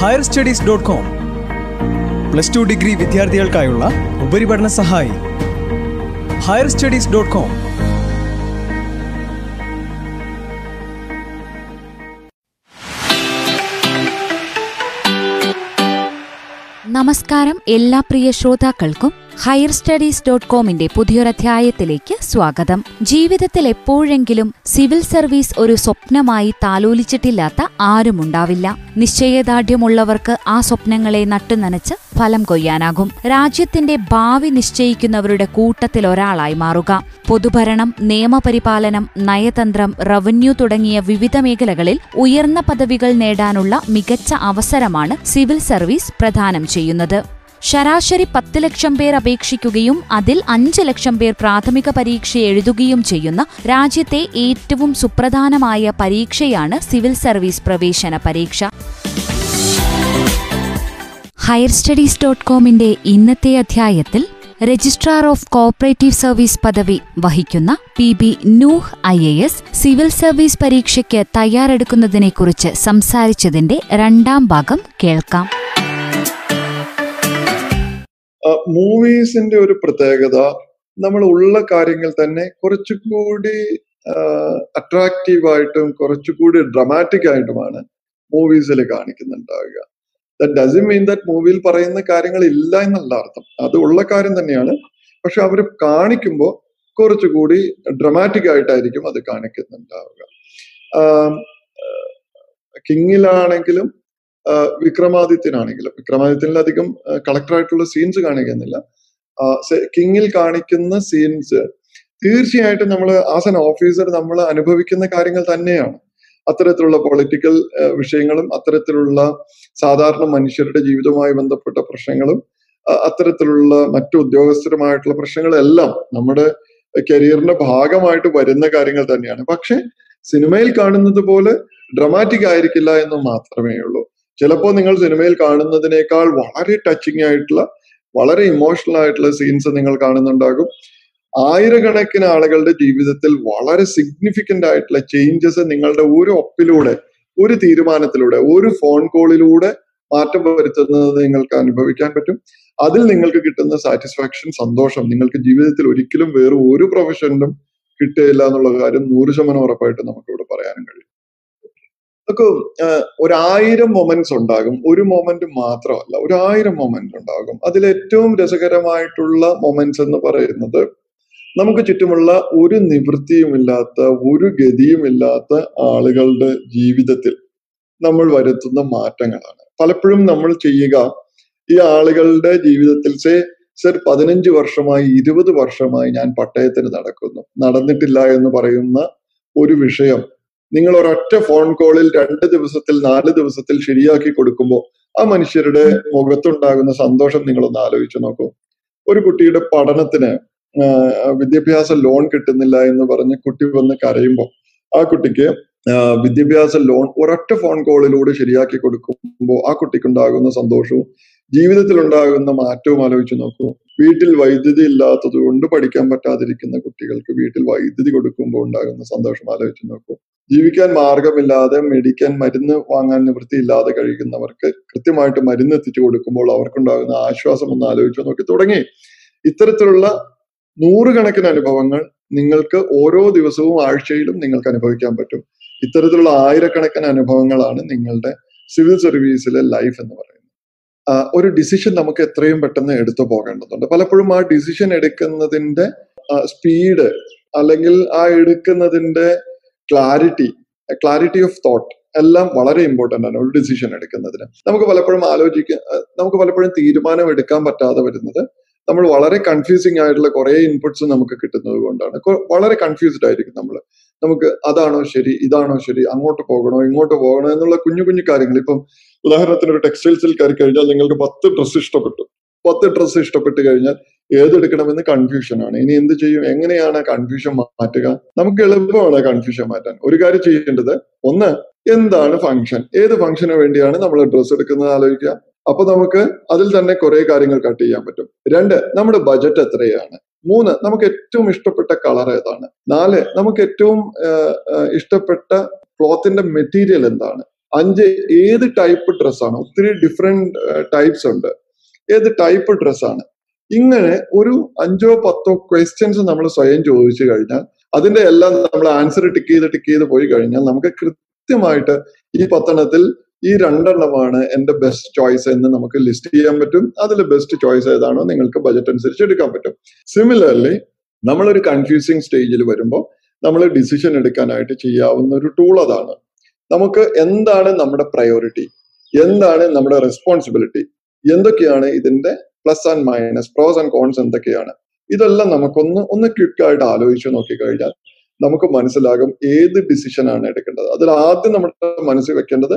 Higher studies dot com plus two degree വിദ്യാർത്ഥികൾക്കായുള്ള ഉപരിപഠന സഹായി. Higher studies dot com നമസ്കാരം എല്ലാ പ്രിയ ശ്രോതാക്കൾക്കും. ഹയർ സ്റ്റഡീസ് ഡോട്ട് കോമിന്റെ പുതിയൊരധ്യായത്തിലേക്ക് സ്വാഗതം. ജീവിതത്തിൽ എപ്പോഴെങ്കിലും സിവിൽ സർവീസ് ഒരു സ്വപ്നമായി താലോലിച്ചിട്ടില്ലാത്ത ആരുമുണ്ടാവില്ല നിശ്ചയദാർഢ്യമുള്ളവർക്ക് ആ സ്വപ്നങ്ങളെ നട്ടുനനച്ച് ഫലം കൊയ്യാനാകും. രാജ്യത്തിന്റെ ഭാവി നിശ്ചയിക്കുന്നവരുടെ കൂട്ടത്തിൽ ഒരാളായി മാറുക. പൊതുഭരണം നിയമപരിപാലനം നയതന്ത്രം റവന്യൂ തുടങ്ങിയ വിവിധ മേഖലകളിൽ ഉയർന്ന പദവികൾ നേടാനുള്ള മികച്ച അവസരമാണ് സിവിൽ സർവീസ് പ്രദാനം ചെയ്യുന്നത്. ശരാശരി പത്ത് ലക്ഷം പേർ അപേക്ഷിക്കുകയും അതിൽ അഞ്ച് ലക്ഷം പേർ പ്രാഥമിക പരീക്ഷ എഴുതുകയും ചെയ്യുന്ന രാജ്യത്തെ ഏറ്റവും സുപ്രധാനമായ പരീക്ഷയാണ് സിവിൽ സർവീസ് പ്രവേശന പരീക്ഷ. ഹയർ സ്റ്റഡീസ് ഡോട്ട് കോമിന്റെ ഇന്നത്തെ അധ്യായത്തിൽ രജിസ്ട്രാർ ഓഫ് കോഓപ്പറേറ്റീവ് സർവീസ് പദവി വഹിക്കുന്ന P B Nooh I A S civil service പരീക്ഷയ്ക്ക് തയ്യാറെടുക്കുന്നതിനെക്കുറിച്ച് സംസാരിച്ചതിന്റെ രണ്ടാം ഭാഗം കേൾക്കാം. മൂവീസിന്റെ ഒരു പ്രത്യേകത നമ്മൾ ഉള്ള കാര്യങ്ങൾ തന്നെ കുറച്ചുകൂടി അട്രാക്റ്റീവ് ആയിട്ടും കുറച്ചുകൂടി ഡ്രമാറ്റിക് ആയിട്ടുമാണ് മൂവീസിൽ കാണിക്കുന്നുണ്ടാവുക. ദാറ്റ് ഡസൻ മീൻ ദാറ്റ് മൂവിയിൽ പറയുന്ന കാര്യങ്ങൾ ഇല്ല എന്നല്ല അർത്ഥം. അത് ഉള്ള കാര്യം തന്നെയാണ്. പക്ഷെ അവർ കാണിക്കുമ്പോൾ കുറച്ചുകൂടി ഡ്രമാറ്റിക് ആയിട്ടായിരിക്കും അത് കാണിക്കുന്നുണ്ടാവുക. കിങ്ങിലാണെങ്കിലും വിക്രമാദിത്യനാണെങ്കിലും വിക്രമാദിത്യനിൽ അധികം കളക്ടറായിട്ടുള്ള സീൻസ് കാണിക്കുന്നില്ല. കിങ്ങിൽ കാണിക്കുന്ന സീൻസ് തീർച്ചയായിട്ടും നമ്മൾ ആസ് എൻ ഓഫീസർ നമ്മൾ അനുഭവിക്കുന്ന കാര്യങ്ങൾ തന്നെയാണ്. അത്തരത്തിലുള്ള പൊളിറ്റിക്കൽ വിഷയങ്ങളും അത്തരത്തിലുള്ള സാധാരണ മനുഷ്യരുടെ ജീവിതവുമായി ബന്ധപ്പെട്ട പ്രശ്നങ്ങളും അത്തരത്തിലുള്ള മറ്റു ഉദ്യോഗസ്ഥരുമായിട്ടുള്ള പ്രശ്നങ്ങളെല്ലാം നമ്മുടെ കരിയറിന്റെ ഭാഗമായിട്ട് വരുന്ന കാര്യങ്ങൾ തന്നെയാണ്. പക്ഷെ സിനിമയിൽ കാണുന്നത് പോലെ ഡ്രമാറ്റിക് ആയിരിക്കില്ല എന്ന് മാത്രമേ ഉള്ളൂ ചിലപ്പോൾ നിങ്ങൾ സിനിമയിൽ കാണുന്നതിനേക്കാൾ വളരെ ടച്ചിങ് ആയിട്ടുള്ള വളരെ ഇമോഷണൽ ആയിട്ടുള്ള സീൻസ് നിങ്ങൾ കാണുന്നുണ്ടാകും. ആയിരക്കണക്കിന് ആളുകളുടെ ജീവിതത്തിൽ വളരെ സിഗ്നിഫിക്കന്റ് ആയിട്ടുള്ള ചേഞ്ചസ് നിങ്ങളുടെ ഒരു ഒപ്പിലൂടെ ഒരു തീരുമാനത്തിലൂടെ ഒരു ഫോൺ കോളിലൂടെ മാറ്റം വരുത്തുന്നത് നിങ്ങൾക്ക് അനുഭവിക്കാൻ പറ്റും. അതിൽ നിങ്ങൾക്ക് കിട്ടുന്ന സാറ്റിസ്ഫാക്ഷൻ സന്തോഷം നിങ്ങൾക്ക് ജീവിതത്തിൽ ഒരിക്കലും വേറെ ഒരു പ്രൊഫഷനിലും കിട്ടുകയില്ല എന്നുള്ള കാര്യം നൂറ് ശതമാനം ഉറപ്പായിട്ട് നമുക്ക് ഇവിടെ പറയാനും കഴിയും. നമുക്ക് ഒരായിരം മൊമെന്റ്സ് ഉണ്ടാകും. ഒരു മൊമെന്റ് മാത്രമല്ല ഒരായിരം മൊമെന്റ് ഉണ്ടാകും. അതിൽ ഏറ്റവും രസകരമായിട്ടുള്ള മൊമെന്റ്സ് എന്ന് പറയുന്നത് നമുക്ക് ചുറ്റുമുള്ള ഒരു നിവൃത്തിയുമില്ലാത്ത ഒരു ഗതിയുമില്ലാത്ത ആളുകളുടെ ജീവിതത്തിൽ നമ്മൾ വരുത്തുന്ന മാറ്റങ്ങളാണ്. പലപ്പോഴും നമ്മൾ ചെയ്യുക ഈ ആളുകളുടെ ജീവിതത്തിൽ സേ സർ പതിനഞ്ച് വർഷമായി ഇരുപത് വർഷമായി ഞാൻ പട്ടയത്തിന് നടക്കുന്നു. നടന്നിട്ടില്ല എന്ന് പറയുന്ന ഒരു വിഷയം നിങ്ങൾ ഒരൊറ്റ ഫോൺ കോളിൽ രണ്ട് ദിവസത്തിൽ നാല് ദിവസത്തിൽ ശരിയാക്കി കൊടുക്കുമ്പോൾ ആ മനുഷ്യരുടെ മുഖത്തുണ്ടാകുന്ന സന്തോഷം നിങ്ങളൊന്ന് ആലോചിച്ചു നോക്കൂ. ഒരു കുട്ടിയുടെ പഠനത്തിന് വിദ്യാഭ്യാസ ലോൺ കിട്ടുന്നില്ല എന്ന് പറഞ്ഞ് കുട്ടി വന്ന് കരയുമ്പോൾ ആ കുട്ടിക്ക് വിദ്യാഭ്യാസ ലോൺ ഒരൊറ്റ ഫോൺ കോളിലൂടെ ശരിയാക്കി കൊടുക്കുമ്പോൾ ആ കുട്ടിക്കുണ്ടാകുന്ന സന്തോഷവും ജീവിതത്തിൽ ഉണ്ടാകുന്ന മാറ്റവും ആലോചിച്ച് നോക്കൂ. വീട്ടിൽ വൈദ്യുതി ഇല്ലാത്തത് കൊണ്ട് പഠിക്കാൻ പറ്റാതിരിക്കുന്ന കുട്ടികൾക്ക് വീട്ടിൽ വൈദ്യുതി കൊടുക്കുമ്പോൾ ഉണ്ടാകുന്ന സന്തോഷം ആലോചിച്ച് നോക്കൂ. ജീവിക്കാൻ മാർഗമില്ലാതെ മെഡിക്കാൻ മരുന്ന് വാങ്ങാൻ നിവൃത്തി ഇല്ലാതെ കഴിയുന്നവർക്ക് കൃത്യമായിട്ട് മരുന്ന് എത്തിച്ചു കൊടുക്കുമ്പോൾ അവർക്കുണ്ടാകുന്ന ആശ്വാസം ഒന്ന് ആലോചിച്ചു നോക്കി തുടങ്ങി. ഇത്തരത്തിലുള്ള നൂറുകണക്കിന് അനുഭവങ്ങൾ നിങ്ങൾക്ക് ഓരോ ദിവസവും ആഴ്ചയിലും നിങ്ങൾക്ക് അനുഭവിക്കാൻ പറ്റും. ഇത്തരത്തിലുള്ള ആയിരക്കണക്കിന് അനുഭവങ്ങളാണ് നിങ്ങളുടെ സിവിൽ സർവീസിലെ ലൈഫ് എന്ന് പറയുന്നത്. ഒരു ഡിസിഷൻ നമുക്ക് എത്രയും പെട്ടെന്ന് എടുത്തു പോകേണ്ടതുണ്ട്. പലപ്പോഴും ആ ഡിസിഷൻ എടുക്കുന്നതിന്റെ സ്പീഡ് അല്ലെങ്കിൽ ആ എടുക്കുന്നതിന്റെ ക്ലാരിറ്റി ക്ലാരിറ്റി ഓഫ് തോട്ട് എല്ലാം വളരെ ഇമ്പോർട്ടന്റ് ആണ് ഒരു ഡിസിഷൻ എടുക്കുന്നതിന്. നമുക്ക് പലപ്പോഴും ആലോചിക്കാൻ നമുക്ക് പലപ്പോഴും തീരുമാനം എടുക്കാൻ പറ്റാതെ വരുന്നത്. നമ്മൾ വളരെ കൺഫ്യൂസിങ് ആയിട്ടുള്ള കുറേ ഇൻപുട്സ് നമുക്ക് കിട്ടുന്നത് കൊണ്ടാണ്. വളരെ കൺഫ്യൂസ്ഡ് ആയിരിക്കും നമ്മൾ. നമുക്ക് അതാണോ ശരി ഇതാണോ ശരി അങ്ങോട്ട് പോകണോ ഇങ്ങോട്ട് പോകണോ എന്നുള്ള കുഞ്ഞു കുഞ്ഞു കാര്യങ്ങൾ. ഇപ്പം ഉദാഹരണത്തിന് ഒരു ടെക്സ്റ്റൈൽസിൽ കയറി കഴിഞ്ഞാൽ നിങ്ങൾക്ക് പത്ത് ഡ്രസ്സ് ഇഷ്ടപ്പെട്ടു. പത്ത് ഡ്രസ്സ് ഇഷ്ടപ്പെട്ട് കഴിഞ്ഞാൽ ഏതെടുക്കണമെന്ന് കൺഫ്യൂഷൻ ആണ്. ഇനി എന്ത് ചെയ്യും? എങ്ങനെയാണ് കൺഫ്യൂഷൻ മാറ്റുക? നമുക്ക് എളുപ്പമാണ് കൺഫ്യൂഷൻ മാറ്റാൻ. ഒരു കാര്യം ചെയ്യേണ്ടത് ഒന്ന് എന്താണ് ഫംഗ്ഷൻ ഏത് ഫംഗ്ഷന് വേണ്ടിയാണ് നമ്മൾ ഡ്രസ്സ് എടുക്കുന്നത് ആലോചിക്കുക. അപ്പൊ നമുക്ക് അതിൽ തന്നെ കുറെ കാര്യങ്ങൾ കട്ട് ചെയ്യാൻ പറ്റും. രണ്ട് നമ്മുടെ ബജറ്റ് എത്രയാണ്? മൂന്ന് നമുക്ക് ഏറ്റവും ഇഷ്ടപ്പെട്ട കളർ ഏതാണ്? നാല് നമുക്ക് ഏറ്റവും ഇഷ്ടപ്പെട്ട ക്ലോത്തിന്റെ മെറ്റീരിയൽ എന്താണ്? അഞ്ച് ഏത് ടൈപ്പ് ഡ്രസ്സാണ്? ഒത്തിരി ഡിഫറെന്റ് ടൈപ്സ് ഉണ്ട്. ഏത് ടൈപ്പ് ഡ്രസ്സാണ്? ഇങ്ങനെ ഒരു അഞ്ചോ പത്തോ ക്വസ്റ്റ്യൻസ് നമ്മൾ സ്വയം ചോദിച്ചു കഴിഞ്ഞാൽ അതിന്റെ എല്ലാം നമ്മൾ ആൻസർ ടിക്ക് ചെയ്ത് ടിക്ക് ചെയ്ത് പോയി കഴിഞ്ഞാൽ നമുക്ക് കൃത്യമായിട്ട് ഈ പത്തെണ്ണത്തിൽ ഈ രണ്ടെണ്ണമാണ് എന്റെ ബെസ്റ്റ് ചോയ്സ് എന്ന് നമുക്ക് ലിസ്റ്റ് ചെയ്യാൻ പറ്റും. അതിൽ ബെസ്റ്റ് ചോയ്സ് ഏതാണോ നിങ്ങൾക്ക് ബജറ്റ് അനുസരിച്ച് എടുക്കാൻ പറ്റും. സിമിലർലി നമ്മളൊരു കൺഫ്യൂസിങ് സ്റ്റേജിൽ വരുമ്പോൾ നമ്മൾ ഡിസിഷൻ എടുക്കാനായിട്ട് ചെയ്യാവുന്ന ഒരു ടൂൾ അതാണ്. നമുക്ക് എന്താണ് നമ്മുടെ പ്രയോറിറ്റി എന്താണ് നമ്മുടെ റെസ്പോൺസിബിലിറ്റി എന്തൊക്കെയാണ് ഇതിന്റെ plus and minus pros and cons എന്തൊക്കെയാണ്? ഇതെല്ലാം നമുക്കൊന്ന് ഒന്ന് ക്വിക്കായിട്ട് ആലോചിച്ച് നോക്കിക്കഴിഞ്ഞാൽ നമുക്ക് മനസ്സിലാകും ഏത് ഡിസിഷനാണ് എടുക്കേണ്ടത്. അതിൽ ആദ്യം നമ്മുടെ മനസ്സിൽ വെക്കേണ്ടത്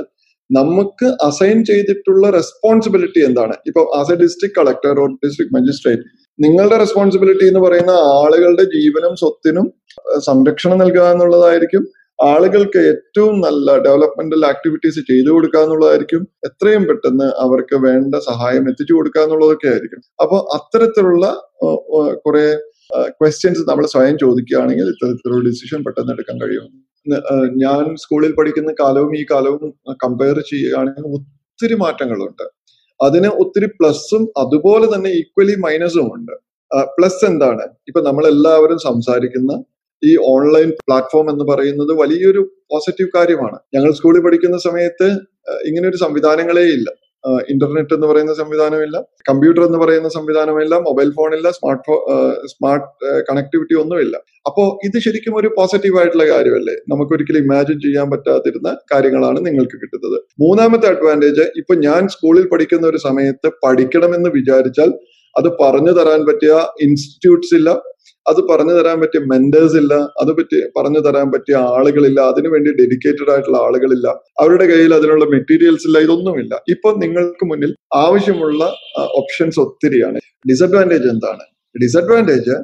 നമുക്ക് അസൈൻ ചെയ്തിട്ടുള്ള റെസ്പോൺസിബിലിറ്റി എന്താണ്? ഇപ്പൊ as a district collector or district magistrate നിങ്ങളുടെ റെസ്പോൺസിബിലിറ്റി എന്ന് പറയുന്ന ആളുകളുടെ ജീവനും സ്വത്തിനും സംരക്ഷണം നൽകുക എന്നുള്ളതായിരിക്കും. ആളുകൾക്ക് ഏറ്റവും നല്ല ഡെവലപ്മെന്റൽ ആക്ടിവിറ്റീസ് ചെയ്തു കൊടുക്കുക എന്നുള്ളതായിരിക്കും. എത്രയും പെട്ടെന്ന് അവർക്ക് വേണ്ട സഹായം എത്തിച്ചു കൊടുക്കുക എന്നുള്ളതൊക്കെ ആയിരിക്കും. അപ്പൊ അത്തരത്തിലുള്ള കുറെ ക്വസ്റ്റ്യൻസ് നമ്മൾ സ്വയം ചോദിക്കുകയാണെങ്കിൽ ഇത്തരത്തിലുള്ള ഡിസിഷൻ പെട്ടെന്ന് എടുക്കാൻ കഴിയും. ന- ആ, ഞാൻ സ്കൂളിൽ പഠിക്കുന്ന കാലവും ഈ കാലവും കമ്പയർ ചെയ്യുകയാണെങ്കിൽ ഒത്തിരി മാറ്റങ്ങളുണ്ട്. അതിന് ഒത്തിരി പ്ലസും അതുപോലെ തന്നെ ഈക്വലി മൈനസും ഉണ്ട്. പ്ലസ് എന്താണ്? ഇപ്പൊ നമ്മൾ എല്ലാവരും സംസാരിക്കുന്ന ഈ ഓൺലൈൻ പ്ലാറ്റ്ഫോം എന്ന് പറയുന്നത് വലിയൊരു പോസിറ്റീവ് കാര്യമാണ്. ഞങ്ങൾ സ്കൂളിൽ പഠിക്കുന്ന സമയത്ത് ഇങ്ങനെ ഒരു സംവിധാനങ്ങളേ ഇല്ല. ഇന്റർനെറ്റ് എന്ന് പറയുന്ന സംവിധാനമില്ല കമ്പ്യൂട്ടർ എന്ന് പറയുന്ന സംവിധാനമില്ല മൊബൈൽ ഫോണില്ല സ്മാർട്ട് ഫോൺ സ്മാർട്ട് കണക്ടിവിറ്റി ഒന്നുമില്ല. അപ്പോ ഇത് ശരിക്കും ഒരു പോസിറ്റീവ് ആയിട്ടുള്ള കാര്യമല്ലേ? നമുക്ക് ഒരിക്കലും ഇമാജിൻ ചെയ്യാൻ പറ്റാതിരുന്ന കാര്യങ്ങളാണ് നിങ്ങൾക്ക് കിട്ടുന്നത്. മൂന്നാമത്തെ അഡ്വാന്റേജ് ഇപ്പൊ ഞാൻ സ്കൂളിൽ പഠിക്കുന്ന ഒരു സമയത്ത് പഠിക്കണമെന്ന് വിചാരിച്ചാൽ അത് പറഞ്ഞു തരാൻ പറ്റിയ ഇൻസ്റ്റിറ്റ്യൂട്ട്സ് ഇല്ല അത് പറഞ്ഞു തരാൻ പറ്റിയ മെന്റേഴ്സ് ഇല്ല അത് പറ്റി പറഞ്ഞു തരാൻ പറ്റിയ ആളുകളില്ല അതിനുവേണ്ടി ഡെഡിക്കേറ്റഡ് ആയിട്ടുള്ള ആളുകളില്ല. അവരുടെ കയ്യിൽ അതിനുള്ള മെറ്റീരിയൽസ് ഇല്ല ഇതൊന്നുമില്ല. ഇപ്പൊ നിങ്ങൾക്ക് മുന്നിൽ ആവശ്യമുള്ള ഓപ്ഷൻസ് ഒത്തിരിയാണ്. ഡിസഡ്വാന്റേജ് എന്താണ്? ഡിസഡ്വാന്റേജ്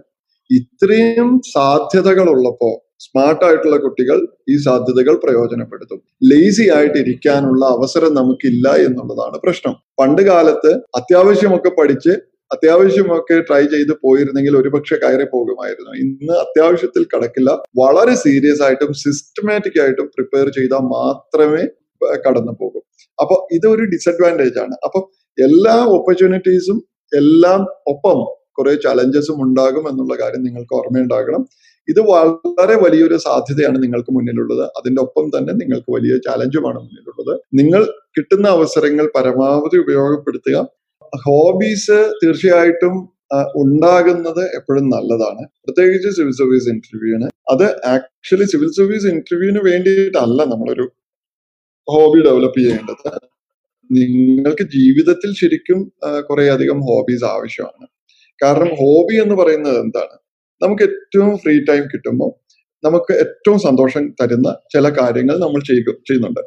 ഇത്രയും സാധ്യതകൾ ഉള്ളപ്പോ സ്മാർട്ട് ആയിട്ടുള്ള കുട്ടികൾ ഈ സാധ്യതകൾ പ്രയോജനപ്പെടുത്തും. ലേസി ആയിട്ട് ഇരിക്കാനുള്ള അവസരം നമുക്കില്ല എന്നുള്ളതാണ് പ്രശ്നം. പണ്ട് കാലത്ത് അത്യാവശ്യമൊക്കെ പഠിച്ച് അത്യാവശ്യമൊക്കെ ട്രൈ ചെയ്ത് പോയിരുന്നെങ്കിൽ ഒരുപക്ഷെ കയറി പോകുമായിരുന്നു ഇന്ന് അത്യാവശ്യത്തിൽ കടക്കില്ല. വളരെ സീരിയസ് ആയിട്ടും സിസ്റ്റമാറ്റിക് ആയിട്ടും പ്രിപ്പയർ ചെയ്താൽ മാത്രമേ കടന്നു പോകും അപ്പൊ ഇതൊരു ഡിസഡ്വാന്റേജ് ആണ്. അപ്പൊ എല്ലാ ഓപ്പർച്യൂണിറ്റീസും എല്ലാം ഒപ്പം കുറെ ചലഞ്ചസും ഉണ്ടാകും എന്നുള്ള കാര്യം നിങ്ങൾക്ക് ഓർമ്മയുണ്ടാകണം. ഇത് വളരെ വലിയൊരു സാധ്യതയാണ് നിങ്ങൾക്ക് മുന്നിലുള്ളത്. അതിന്റെ ഒപ്പം തന്നെ നിങ്ങൾക്ക് വലിയ ചാലഞ്ചുമാണ് മുന്നിലുള്ളത്. നിങ്ങൾ കിട്ടുന്ന അവസരങ്ങൾ പരമാവധി ഉപയോഗപ്പെടുത്തുക. ഹോബീസ് തീർച്ചയായിട്ടും ഉണ്ടാകുന്നത് എപ്പോഴും നല്ലതാണ്. പ്രത്യേകിച്ച് സിവിൽ സർവീസ് ഇന്റർവ്യൂവിന് അത് ആക്ച്വലി സിവിൽ സർവീസ് ഇന്റർവ്യൂവിന് വേണ്ടിയിട്ടല്ല നമ്മളൊരു ഹോബി ഡെവലപ്പ് ചെയ്യേണ്ടത്. നിങ്ങൾക്ക് ജീവിതത്തിൽ ശരിക്കും കുറെ അധികം ഹോബീസ് ആവശ്യമാണ്. കാരണം ഹോബി എന്ന് പറയുന്നത് എന്താണ്? നമുക്ക് ഏറ്റവും ഫ്രീ ടൈം കിട്ടുമ്പോൾ നമുക്ക് ഏറ്റവും സന്തോഷം തരുന്ന ചില കാര്യങ്ങൾ നമ്മൾ ചെയ്യുക ചെയ്യുന്നുണ്ട്.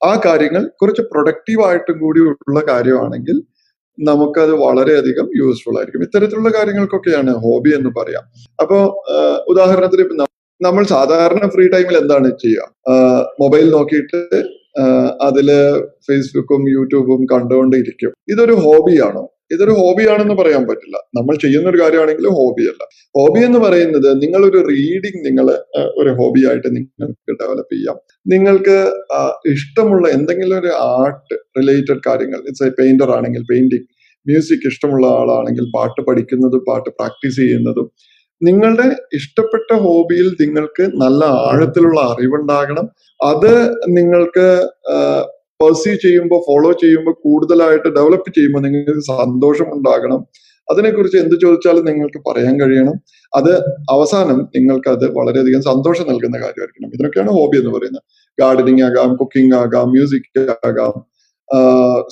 ആ കാര്യങ്ങൾ കുറച്ച് പ്രൊഡക്റ്റീവ് ആയിട്ടും കൂടി ഉള്ള കാര്യമാണെങ്കിൽ നമുക്കത് വളരെയധികം യൂസ്ഫുൾ ആയിരിക്കും. ഇത്തരത്തിലുള്ള കാര്യങ്ങൾക്കൊക്കെയാണ് ഹോബി എന്ന് പറയാം. അപ്പോ ഉദാഹരണത്തിന് ഇപ്പൊ നമ്മൾ സാധാരണ ഫ്രീ ടൈമിൽ എന്താണ് ചെയ്യുക? മൊബൈൽ നോക്കിയിട്ട് അതിൽ ഫേസ്ബുക്കും യൂട്യൂബും കണ്ടുകൊണ്ടിരിക്കും. ഇതൊരു ഹോബിയാണോ ഇതൊരു ഹോബിയാണെന്ന് പറയാൻ പറ്റില്ല. നമ്മൾ ചെയ്യുന്ന ഒരു കാര്യമാണെങ്കിലും ഹോബിയല്ല ഹോബി എന്ന് പറയുന്നത് നിങ്ങളൊരു റീഡിങ് നിങ്ങൾ ഒരു ഹോബിയായിട്ട് നിങ്ങൾക്ക് ഡെവലപ്പ് ചെയ്യാം. നിങ്ങൾക്ക് ഇഷ്ടമുള്ള എന്തെങ്കിലും ഒരു ആർട്ട് റിലേറ്റഡ് കാര്യങ്ങൾ ഇറ്റ്സ് എ പെയിന്റർ ആണെങ്കിൽ പെയിന്റിങ് മ്യൂസിക് ഇഷ്ടമുള്ള ആളാണെങ്കിൽ പാട്ട് പഠിക്കുന്നതും പാട്ട് പ്രാക്ടീസ് ചെയ്യുന്നതും. നിങ്ങളുടെ ഇഷ്ടപ്പെട്ട ഹോബിയിൽ നിങ്ങൾക്ക് നല്ല ആഴത്തിലുള്ള അറിവുണ്ടാകണം. അത് നിങ്ങൾക്ക് പെർസീവ് ചെയ്യുമ്പോൾ ഫോളോ ചെയ്യുമ്പോൾ കൂടുതലായിട്ട് ഡെവലപ്പ് ചെയ്യുമ്പോൾ നിങ്ങൾക്ക് സന്തോഷം ഉണ്ടാകണം അതിനെക്കുറിച്ച് എന്ത് ചോദിച്ചാലും നിങ്ങൾക്ക് പറയാൻ കഴിയണം. അത് അവസാനം നിങ്ങൾക്ക് അത് വളരെയധികം സന്തോഷം നൽകുന്ന കാര്യമായിരിക്കണം. ഇതിനൊക്കെയാണ് ഹോബി എന്ന് പറയുന്നത്. ഗാർഡനിങ് ആകാം കുക്കിംഗ് ആകാം മ്യൂസിക് ആകാം.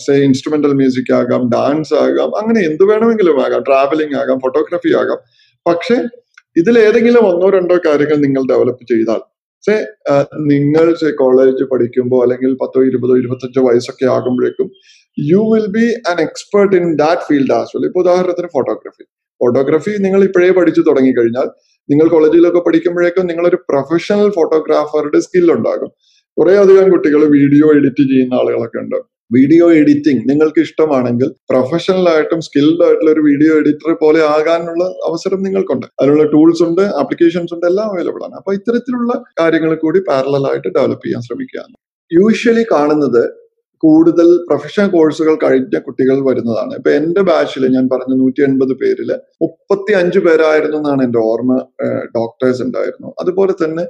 സേ ഇൻസ്ട്രുമെന്റൽ മ്യൂസിക് ആകാം ഡാൻസ് ആകാം അങ്ങനെ എന്ത് വേണമെങ്കിലും ആകാം. ട്രാവലിംഗ് ആകാം ഫോട്ടോഗ്രാഫി ആകാം. പക്ഷെ ഇതിൽ ഏതെങ്കിലും ഒന്നോ രണ്ടോ കാര്യങ്ങൾ നിങ്ങൾ ഡെവലപ്പ് ചെയ്താൽ സേ നിങ്ങൾ സേ കോളേജ് പഠിക്കുമ്പോൾ അല്ലെങ്കിൽ പത്തോ ഇരുപതോ ഇരുപത്തഞ്ചോ വയസ്സൊക്കെ ആകുമ്പോഴേക്കും you will be an expert in that field as well ഇപ്പൊ ഉദാഹരണത്തിന് ഫോട്ടോഗ്രാഫി ഫോട്ടോഗ്രാഫി നിങ്ങൾ ഇപ്പോഴേ പഠിച്ചു തുടങ്ങി കഴിഞ്ഞാൽ നിങ്ങൾ കോളേജിലൊക്കെ പഠിക്കുമ്പോഴേക്കും നിങ്ങളൊരു പ്രൊഫഷണൽ ഫോട്ടോഗ്രാഫറുടെ സ്കിൽ ഉണ്ടാകും. കുറെ അധികം കുട്ടികൾ വീഡിയോ എഡിറ്റ് ചെയ്യുന്ന ആളുകളൊക്കെ ഉണ്ട്. വീഡിയോ എഡിറ്റിംഗ് നിങ്ങൾക്ക് ഇഷ്ടമാണെങ്കിൽ പ്രൊഫഷണൽ ആയിട്ടും സ്കിൽഡ് ആയിട്ടുള്ള ഒരു വീഡിയോ എഡിറ്റർ പോലെ ആകാനുള്ള അവസരം നിങ്ങൾക്കുണ്ട്. അതിനുള്ള ടൂൾസ് ഉണ്ട് ആപ്ലിക്കേഷൻസ് ഉണ്ട് എല്ലാം അവൈലബിൾ ആണ്. അപ്പൊ ഇത്തരത്തിലുള്ള കാര്യങ്ങൾ കൂടി പാരലൽ ആയിട്ട് ഡെവലപ്പ് ചെയ്യാൻ ശ്രമിക്കുക യൂഷ്വലി കാണുന്നത് കൂടുതൽ പ്രൊഫഷണൽ കോഴ്സുകൾ കഴിഞ്ഞ കുട്ടികൾ വരുന്നതാണ്. ഇപ്പൊ എന്റെ ബാച്ചിൽ ഞാൻ പറഞ്ഞ നൂറ്റി എൺപത് പേരിൽ മുപ്പത്തി അഞ്ച് പേരായിരുന്നു എന്നാണ് എന്റെ ഓർമ്മ ഡോക്ടേഴ്സ് ഉണ്ടായിരുന്നു. അതുപോലെ തന്നെ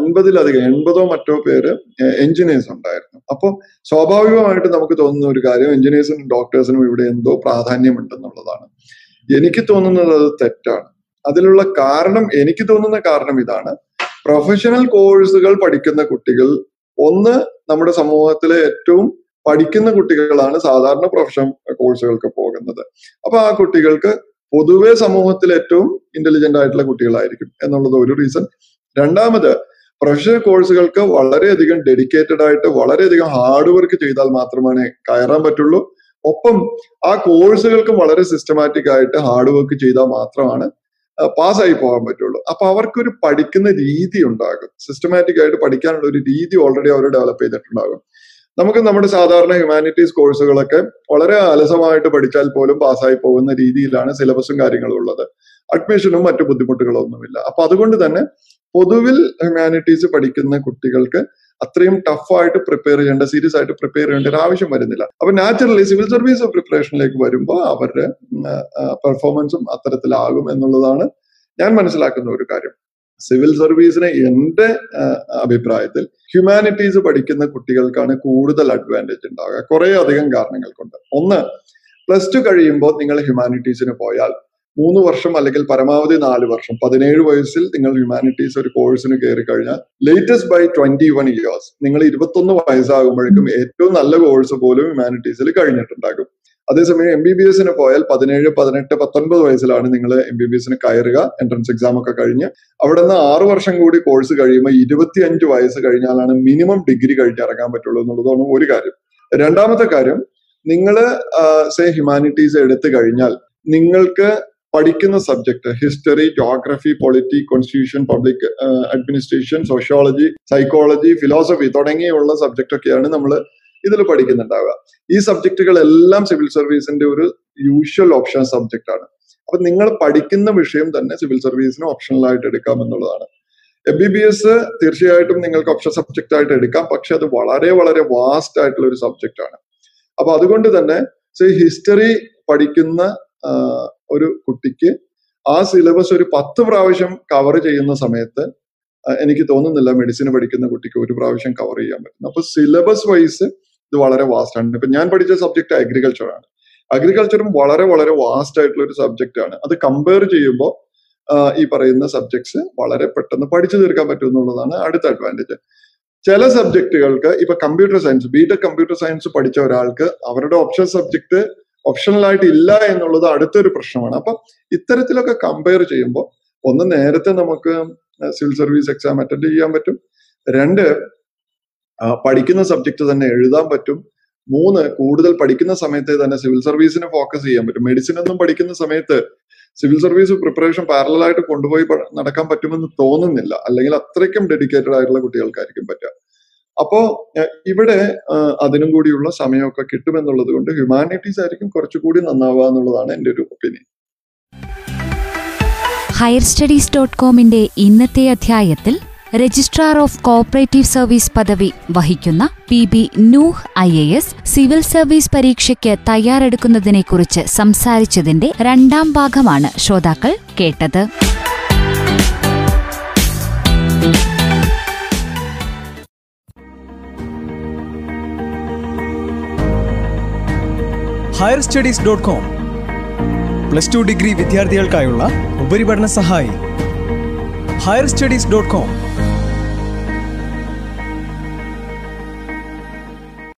അൻപതിലധികം എൺപതോ മറ്റോ പേര് എഞ്ചിനീയേഴ്സ് ഉണ്ടായിരുന്നു. അപ്പോൾ സ്വാഭാവികമായിട്ട് നമുക്ക് തോന്നുന്ന ഒരു കാര്യം എഞ്ചിനീയേഴ്സിനും ഡോക്ടേഴ്സിനും ഇവിടെ എന്തോ പ്രാധാന്യമുണ്ടെന്നുള്ളതാണ്. എനിക്ക് തോന്നുന്നത് അത് തെറ്റാണ്. അതിലുള്ള കാരണം എനിക്ക് തോന്നുന്ന കാരണം ഇതാണ്. പ്രൊഫഷണൽ കോഴ്സുകൾ പഠിക്കുന്ന കുട്ടികൾ ഒന്ന് നമ്മുടെ സമൂഹത്തിലെ ഏറ്റവും പഠിക്കുന്ന കുട്ടികളാണ് സാധാരണ പ്രൊഫഷണൽ കോഴ്സുകൾക്ക് പോകുന്നത്. അപ്പൊ ആ കുട്ടികൾക്ക് പൊതുവെ സമൂഹത്തിൽ ഏറ്റവും ഇന്റലിജന്റ് ആയിട്ടുള്ള കുട്ടികളായിരിക്കും എന്നുള്ളത് ഒരു റീസൺ രണ്ടാമത് പ്രൊഫഷണൽ കോഴ്സുകൾക്ക് വളരെയധികം ഡെഡിക്കേറ്റഡ് ആയിട്ട് വളരെയധികം ഹാർഡ് വർക്ക് ചെയ്താൽ മാത്രമേ കയറാൻ പറ്റുള്ളൂ. ഒപ്പം ആ കോഴ്സുകൾക്കും വളരെ സിസ്റ്റമാറ്റിക് ആയിട്ട് ഹാർഡ് വർക്ക് ചെയ്താൽ മാത്രമാണ് പാസ്സായി പോകാൻ പറ്റുള്ളൂ. അപ്പൊ അവർക്കൊരു പഠിക്കുന്ന രീതി ഉണ്ടാകും. സിസ്റ്റമാറ്റിക് ആയിട്ട് പഠിക്കാനുള്ള ഒരു രീതി ഓൾറെഡി അവർ ഡെവലപ്പ് ചെയ്തിട്ടുണ്ടാകും. നമുക്ക് നമ്മുടെ സാധാരണ ഹ്യൂമാനിറ്റീസ് കോഴ്സുകളൊക്കെ വളരെ അലസമായിട്ട് പഠിച്ചാൽ പോലും പാസ്സായി പോകുന്ന രീതിയിലാണ് സിലബസും കാര്യങ്ങളും ഉള്ളത്. അഡ്മിഷനും മറ്റു ബുദ്ധിമുട്ടുകളൊന്നുമില്ല. അപ്പൊ അതുകൊണ്ട് തന്നെ പൊതുവിൽ ഹ്യൂമാനിറ്റീസ് പഠിക്കുന്ന കുട്ടികൾക്ക് അത്രയും ടഫായിട്ട് പ്രിപ്പയർ ചെയ്യേണ്ട സീരിയസ് ആയിട്ട് പ്രിപ്പയർ ചെയ്യേണ്ട ഒരു ആവശ്യം വരുന്നില്ല. അപ്പൊ നാച്ചുറലി സിവിൽ സർവീസ് പ്രിപ്പറേഷനിലേക്ക് വരുമ്പോൾ അവരുടെ പെർഫോമൻസും അത്തരത്തിലാകും എന്നുള്ളതാണ് ഞാൻ മനസ്സിലാക്കുന്ന ഒരു കാര്യം. സിവിൽ സർവീസിന് എന്റെ അഭിപ്രായത്തിൽ ഹ്യൂമാനിറ്റീസ് പഠിക്കുന്ന കുട്ടികൾക്കാണ് കൂടുതൽ അഡ്വാന്റേജ് ഉണ്ടാവുക. കുറേ അധികം കാരണങ്ങൾ കൊണ്ട്. ഒന്ന് പ്ലസ് ടു കഴിയുമ്പോൾ നിങ്ങൾ ഹ്യൂമാനിറ്റീസിന് പോയാൽ മൂന്ന് വർഷം അല്ലെങ്കിൽ പരമാവധി നാല് വർഷം പതിനേഴ് വയസ്സിൽ നിങ്ങൾ ഹ്യൂമാനിറ്റീസ് ഒരു കോഴ്സിന് കയറി കഴിഞ്ഞാൽ latest by twenty one years നിങ്ങൾ ഇരുപത്തൊന്ന് വയസ്സാകുമ്പോഴേക്കും ഏറ്റവും നല്ല കോഴ്സ് പോലും ഹ്യൂമാനിറ്റീസിൽ കഴിഞ്ഞിട്ടുണ്ടാകും. അതേസമയം എം ബി ബി എസിന് പോയാൽ പതിനേഴ് പതിനെട്ട് പത്തൊൻപത് വയസ്സിലാണ് നിങ്ങൾ എം ബി ബി എസിന് കയറുക എൻട്രൻസ് എക്സാം ഒക്കെ കഴിഞ്ഞ്. അവിടെ നിന്ന് ആറു വർഷം കൂടി കോഴ്സ് കഴിയുമ്പോൾ ഇരുപത്തിയഞ്ച് വയസ്സ് കഴിഞ്ഞാലാണ് മിനിമം ഡിഗ്രി കഴിഞ്ഞിറങ്ങാൻ പറ്റുള്ളൂ എന്നുള്ളതാണ് ഒരു കാര്യം. രണ്ടാമത്തെ കാര്യം നിങ്ങൾ സേ ഹ്യൂമാനിറ്റീസ് എടുത്തു കഴിഞ്ഞാൽ നിങ്ങൾക്ക് പഠിക്കുന്ന subject history geography polity constitution public administration sociology psychology philosophy തുടങ്ങിയുള്ള സബ്ജക്റ്റ് ഒക്കെയാണ് നമ്മൾ ഇതിൽ പഠിക്കുന്നുണ്ടാവുക. ഈ സബ്ജക്റ്റുകളെല്ലാം സിവിൽ സർവീസിന്റെ ഒരു യൂഷ്വൽ ഓപ്ഷൻ സബ്ജക്റ്റ് ആണ്. അപ്പൊ നിങ്ങൾ പഠിക്കുന്ന വിഷയം തന്നെ സിവിൽ സർവീസിന് ഓപ്ഷണൽ ആയിട്ട് എടുക്കാം എന്നുള്ളതാണ്. എം ബി ബി എസ് തീർച്ചയായിട്ടും നിങ്ങൾക്ക് ഓപ്ഷൻ സബ്ജക്റ്റ് ആയിട്ട് എടുക്കാം. പക്ഷെ അത് വളരെ വളരെ വാസ്റ്റ് ആയിട്ടുള്ള ഒരു സബ്ജക്റ്റ് ആണ്. അപ്പൊ അതുകൊണ്ട് തന്നെ ഹിസ്റ്ററി പഠിക്കുന്ന ഒരു കുട്ടിക്ക് ആ സിലബസ് ഒരു പത്ത് പ്രാവശ്യം കവർ ചെയ്യുന്ന സമയത്ത് എനിക്ക് തോന്നുന്നില്ല മെഡിസിൻ പഠിക്കുന്ന കുട്ടിക്ക് ഒരു പ്രാവശ്യം കവർ ചെയ്യാൻ പറ്റും അപ്പൊ സിലബസ് വൈസ് ഇത് വളരെ വാസ്റ്റ് ആണ്. ഇപ്പൊ ഞാൻ പഠിച്ച സബ്ജക്ട് അഗ്രികൾച്ചർ ആണ്. അഗ്രികൾച്ചറും വളരെ വളരെ വാസ്റ്റ് ആയിട്ടുള്ള ഒരു സബ്ജക്റ്റ് ആണ്. അത് കമ്പയർ ചെയ്യുമ്പോൾ ഈ പറയുന്ന സബ്ജക്ട്സ് വളരെ പെട്ടെന്ന് പഠിച്ചു തീർക്കാൻ പറ്റും എന്നുള്ളതാണ് അടുത്ത അഡ്വാന്റേജ് ചില സബ്ജക്റ്റുകൾക്ക് ഇപ്പൊ computer science B Tech computer science പഠിച്ച ഒരാൾക്ക് അവരുടെ ഓപ്ഷൻ സബ്ജക്ട് ഓപ്ഷണൽ ആയിട്ട് ഇല്ല എന്നുള്ളത് അടുത്തൊരു പ്രശ്നമാണ്. അപ്പൊ ഇത്തരത്തിലൊക്കെ കമ്പയർ ചെയ്യുമ്പോൾ ഒന്ന് നേരത്തെ നമുക്ക് സിവിൽ സർവീസ് എക്സാം അറ്റൻഡ് ചെയ്യാൻ പറ്റും. രണ്ട് പഠിക്കുന്ന സബ്ജക്ട് തന്നെ എഴുതാൻ പറ്റും. മൂന്ന് കൂടുതൽ പഠിക്കുന്ന സമയത്ത് തന്നെ സിവിൽ സർവീസിന് ഫോക്കസ് ചെയ്യാൻ പറ്റും. മെഡിസിൻ ഒന്നും പഠിക്കുന്ന സമയത്ത് സിവിൽ സർവീസ് പ്രിപ്പറേഷൻ പാരലായിട്ട് കൊണ്ടുപോയി നടക്കാൻ പറ്റുമെന്ന് തോന്നുന്നില്ല. അല്ലെങ്കിൽ അത്രയ്ക്കും ഡെഡിക്കേറ്റഡ് ആയിട്ടുള്ള കുട്ടികൾക്കായിരിക്കും പറ്റുക. അപ്പോ ഇവിടെ അതിനും കൂടിയുള്ള സമയമൊക്കെ കിട്ടുമെന്നുള്ളത് കൊണ്ട് ഹ്യൂമാനിറ്റീസ് ആയിരിക്കും കുറച്ചുകൂടി നന്നാവുക എന്നുള്ളതാണ് എന്റെ ഒരു ഒപ്പീനിയൻ. ഹയർ സ്റ്റഡീസ് ഡോട്ട് കോമിന്റെ ഇന്നത്തെ അധ്യായത്തിൽ രജിസ്ട്രാർ ഓഫ് കോഓപ്പറേറ്റീവ് സർവീസ് പദവി വഹിക്കുന്ന P B Nooh I A S civil service പരീക്ഷയ്ക്ക് തയ്യാറെടുക്കുന്നതിനെക്കുറിച്ച് സംസാരിച്ചതിന്റെ രണ്ടാം ഭാഗമാണ് ശ്രോതാക്കൾ കേട്ടത്. Higher studies dot com plus two degree വിദ്യാർത്ഥികൾക്കായുള്ള ഉപരിപഠന സഹായി. Higher studies dot com